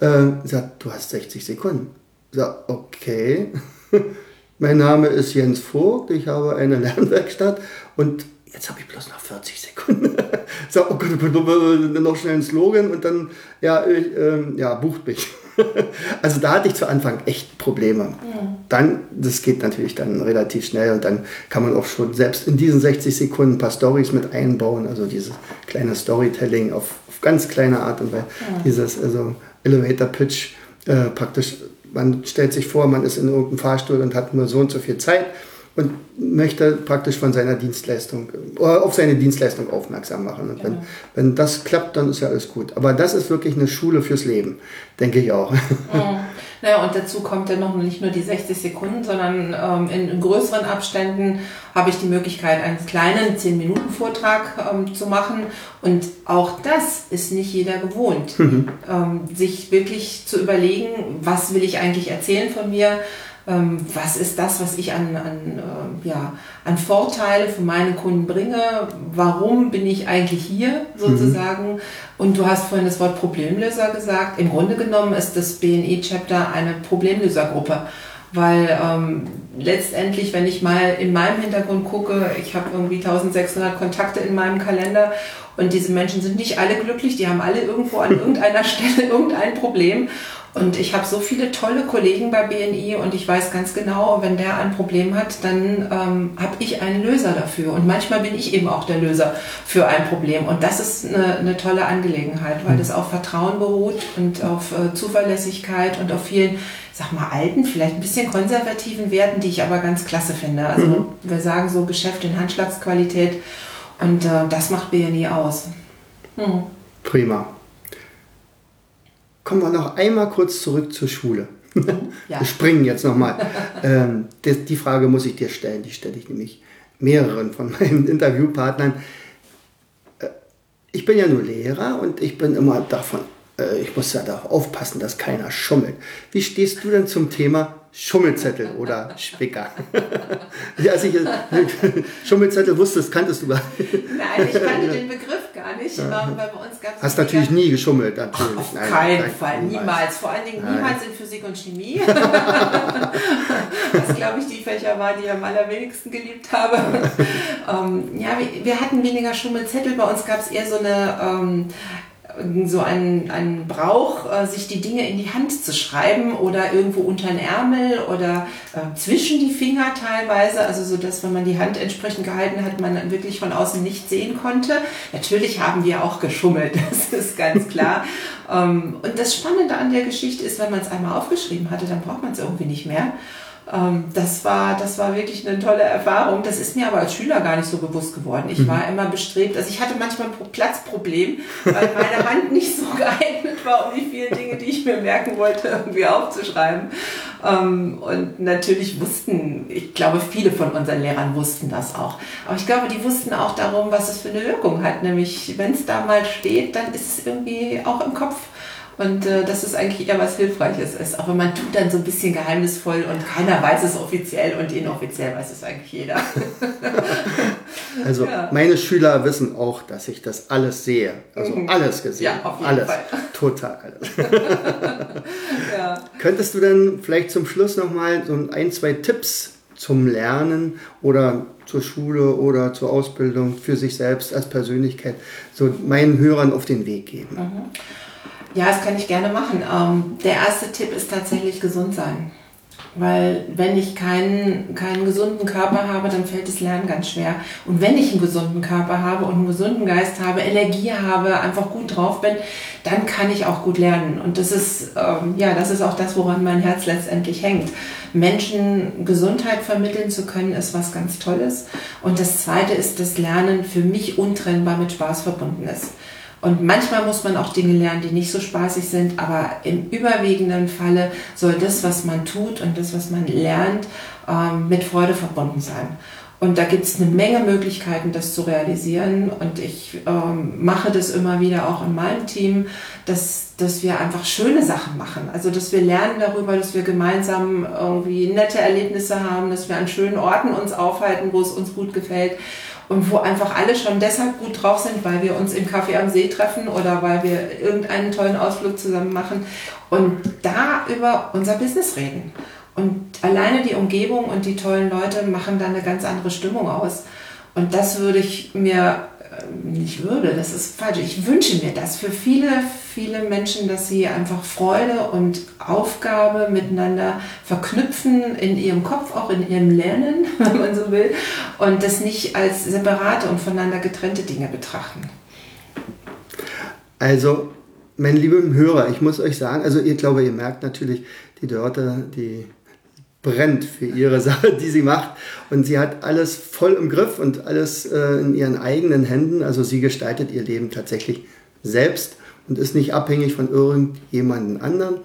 Äh, sagt, du hast 60 Sekunden. So, okay. mein Name ist Jens Vogt, ich habe eine Lernwerkstatt und jetzt habe ich bloß noch 40 Sekunden. so, oh Gott, oh Gott, noch schnell ein Slogan und dann, ja, ich, ähm, ja, bucht mich. also da hatte ich zu Anfang echt Probleme. Ja. Dann, das geht natürlich dann relativ schnell und dann kann man auch schon selbst in diesen 60 Sekunden ein paar Stories mit einbauen, also dieses kleine Storytelling auf, auf ganz kleine Art und Weise. Ja. Dieses also Elevator Pitch äh, praktisch, man stellt sich vor, man ist in irgendeinem Fahrstuhl und hat nur so und so viel Zeit und möchte praktisch von seiner Dienstleistung oder auf seine Dienstleistung aufmerksam machen. Und genau. wenn, wenn das klappt, dann ist ja alles gut. Aber das ist wirklich eine Schule fürs Leben, denke ich auch.
Mhm. Naja, und dazu kommt ja noch nicht nur die 60 Sekunden, sondern ähm, in, in, größeren Abständen habe ich die Möglichkeit, einen kleinen 10-Minuten-Vortrag ähm, zu machen. Und auch das ist nicht jeder gewohnt. Mhm. Ähm, sich wirklich zu überlegen, was will ich eigentlich erzählen von mir, ähm, was ist das, was ich an, an, äh, ja, an Vorteile für meine Kunden bringe, warum bin ich eigentlich hier sozusagen. Mhm. Und du hast vorhin das Wort Problemlöser gesagt. Im Grunde genommen ist das BNE-Chapter eine Problemlösergruppe. Weil ähm, letztendlich, wenn ich mal in meinem Hintergrund gucke, ich habe irgendwie 1600 Kontakte in meinem Kalender und diese Menschen sind nicht alle glücklich, die haben alle irgendwo an irgendeiner Stelle irgendein Problem. Und ich habe so viele tolle Kollegen bei BNI und ich weiß ganz genau, wenn der ein Problem hat, dann ähm, habe ich einen Löser dafür. Und manchmal bin ich eben auch der Löser für ein Problem. Und das ist eine, eine tolle Angelegenheit, weil mhm. das auf Vertrauen beruht und auf äh, Zuverlässigkeit und auf vielen, sag mal, alten, vielleicht ein bisschen konservativen Werten, die ich aber ganz klasse finde. Also mhm. wir sagen so Geschäft in Handschlagsqualität und äh, das macht BNI aus.
Mhm. Prima kommen wir noch einmal kurz zurück zur Schule. Ja. Wir springen jetzt nochmal. ähm, die, die Frage muss ich dir stellen, die stelle ich nämlich mehreren von meinen Interviewpartnern. Äh, ich bin ja nur Lehrer und ich bin immer davon, ich muss ja darauf aufpassen, dass keiner schummelt. Wie stehst du denn zum Thema Schummelzettel oder Spicker. also ich, Schummelzettel wusstest, kanntest du gar
nicht. Nein, ich kannte den Begriff gar nicht, weil bei uns gab
es. Hast natürlich nie geschummelt, natürlich.
Auf nein, keinen nein, Fall, niemals. niemals. Vor allen Dingen niemals in Physik und Chemie. Was, glaube ich, die Fächer waren, die ich am allerwenigsten geliebt habe. ähm, ja, wir, wir, hatten weniger Schummelzettel, bei uns gab es eher so eine. Ähm, so ein, ein Brauch, äh, sich die Dinge in die Hand zu schreiben oder irgendwo unter den Ärmel oder äh, zwischen die Finger teilweise, also so dass wenn man die Hand entsprechend gehalten hat, man wirklich von außen nicht sehen konnte. Natürlich haben wir auch geschummelt, das ist ganz klar. ähm, und das Spannende an der Geschichte ist, wenn man es einmal aufgeschrieben hatte, dann braucht man es irgendwie nicht mehr. Ähm, das, war, das war wirklich eine tolle Erfahrung. Das ist mir aber als Schüler gar nicht so bewusst geworden. Ich mhm. war immer bestrebt, also ich hatte manchmal ein Platzproblem, weil meine Hand nicht so geeignet war, um die vielen Dinge, die ich mir merken wollte, irgendwie aufzuschreiben. Ähm, und natürlich wussten, ich glaube, viele von unseren Lehrern wussten das auch. Aber ich glaube, die wussten auch darum, was es für eine Wirkung hat. Nämlich, wenn es da mal steht, dann ist es irgendwie auch im Kopf und äh, dass es eigentlich eher was Hilfreiches ist. Auch wenn man tut dann so ein bisschen geheimnisvoll und keiner weiß es offiziell und inoffiziell weiß es eigentlich jeder.
also ja. meine Schüler wissen auch, dass ich das alles sehe. Also mhm. alles gesehen. Ja, auf jeden alles. Fall. Total alles. ja. Könntest du denn vielleicht zum Schluss nochmal so ein, zwei Tipps zum Lernen oder zur Schule oder zur Ausbildung für sich selbst als Persönlichkeit so meinen Hörern auf den Weg geben? Mhm.
Ja, das kann ich gerne machen. Ähm, der erste Tipp ist tatsächlich gesund sein. Weil wenn ich keinen, keinen gesunden Körper habe, dann fällt das Lernen ganz schwer. Und wenn ich einen gesunden Körper habe und einen gesunden Geist habe, Energie habe, einfach gut drauf bin, dann kann ich auch gut lernen. Und das ist, ähm, ja, das ist auch das, woran mein Herz letztendlich hängt. Menschen Gesundheit vermitteln zu können, ist was ganz Tolles. Und das Zweite ist, dass Lernen für mich untrennbar mit Spaß verbunden ist. Und manchmal muss man auch Dinge lernen, die nicht so spaßig sind, aber im überwiegenden Falle soll das, was man tut und das, was man lernt, ähm, mit Freude verbunden sein. Und da gibt es eine Menge Möglichkeiten, das zu realisieren. Und ich ähm, mache das immer wieder auch in meinem Team, dass, dass wir einfach schöne Sachen machen. Also dass wir lernen darüber, dass wir gemeinsam irgendwie nette Erlebnisse haben, dass wir an schönen Orten uns aufhalten, wo es uns gut gefällt. Und wo einfach alle schon deshalb gut drauf sind, weil wir uns im Café am See treffen oder weil wir irgendeinen tollen Ausflug zusammen machen und da über unser Business reden. Und alleine die Umgebung und die tollen Leute machen da eine ganz andere Stimmung aus. Und das würde ich mir, ähm, nicht würde, das ist falsch, ich wünsche mir das für viele, viele Menschen, dass sie einfach Freude und Aufgabe miteinander verknüpfen in ihrem Kopf, auch in ihrem Lernen, wenn man so will, und das nicht als separate und voneinander getrennte Dinge betrachten.
Also, mein lieber Hörer, ich muss euch sagen, also ihr glaube, ihr merkt natürlich, die Dörte, die brennt für ihre Sache, die sie macht. Und sie hat alles voll im Griff und alles äh, in ihren eigenen Händen. Also sie gestaltet ihr Leben tatsächlich selbst und ist nicht abhängig von irgendjemandem anderen.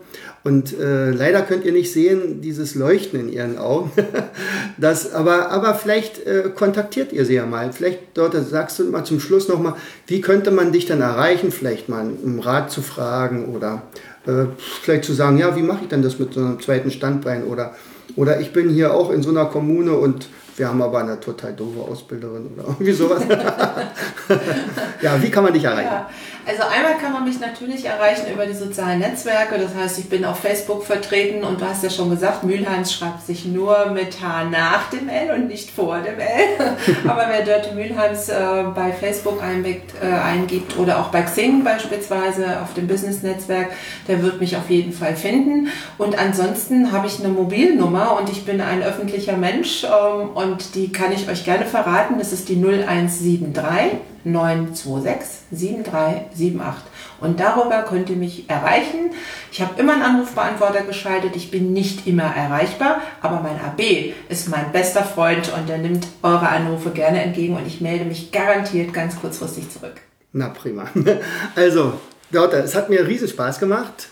Und äh, leider könnt ihr nicht sehen, dieses Leuchten in ihren Augen. das, aber, aber vielleicht äh, kontaktiert ihr sie ja mal. Vielleicht dort sagst du mal zum Schluss nochmal, wie könnte man dich dann erreichen? Vielleicht mal um Rat zu fragen oder äh, vielleicht zu sagen, ja, wie mache ich denn das mit so einem zweiten Standbein? Oder oder ich bin hier auch in so einer Kommune und wir haben aber eine total doofe Ausbilderin oder irgendwie sowas. ja, wie kann man dich erreichen? Ja,
also einmal kann man mich natürlich erreichen über die sozialen Netzwerke. Das heißt, ich bin auf Facebook vertreten und du hast ja schon gesagt, Mülheims schreibt sich nur mit H nach dem L und nicht vor dem L. aber wer Dörte Mülheims äh, bei Facebook eingibt, äh, eingibt oder auch bei Xing beispielsweise auf dem Business-Netzwerk, der wird mich auf jeden Fall finden. Und ansonsten habe ich eine Mobilnummer und ich bin ein öffentlicher Mensch ähm, und die kann ich euch gerne verraten. Das ist die 0173 926 7378. Und darüber könnt ihr mich erreichen. Ich habe immer einen Anrufbeantworter geschaltet. Ich bin nicht immer erreichbar, aber mein AB ist mein bester Freund und er nimmt eure Anrufe gerne entgegen und ich melde mich garantiert ganz kurzfristig zurück.
Na prima. Also, Lotte, es hat mir riesen Spaß gemacht.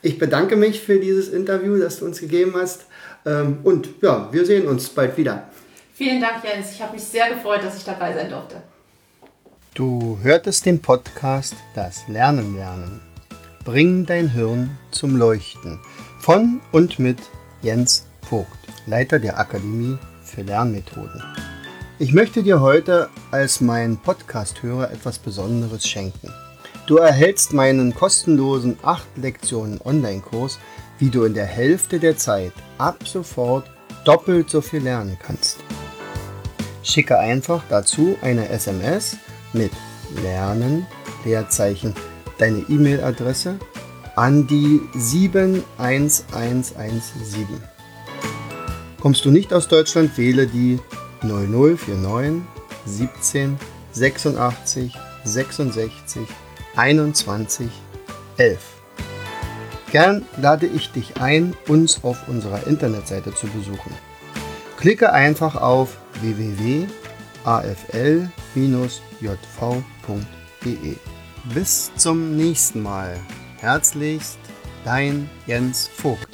Ich bedanke mich für dieses Interview, das du uns gegeben hast. Ähm, und ja, wir sehen uns bald wieder.
Vielen Dank, Jens. Ich habe mich sehr gefreut, dass ich dabei sein durfte.
Du hörtest den Podcast Das Lernen lernen. Bring dein Hirn zum Leuchten. Von und mit Jens Vogt, Leiter der Akademie für Lernmethoden. Ich möchte dir heute als mein Podcast-Hörer etwas Besonderes schenken. Du erhältst meinen kostenlosen 8 Lektionen Online-Kurs, wie du in der Hälfte der Zeit ab sofort doppelt so viel lernen kannst. Schicke einfach dazu eine SMS mit Lernen, Leerzeichen, deine E-Mail-Adresse an die 71117. Kommst du nicht aus Deutschland, wähle die 0049 17 86 66 21 11. Gern lade ich dich ein, uns auf unserer Internetseite zu besuchen. Klicke einfach auf www.afl-jv.de. Bis zum nächsten Mal. Herzlichst, dein Jens Vogt.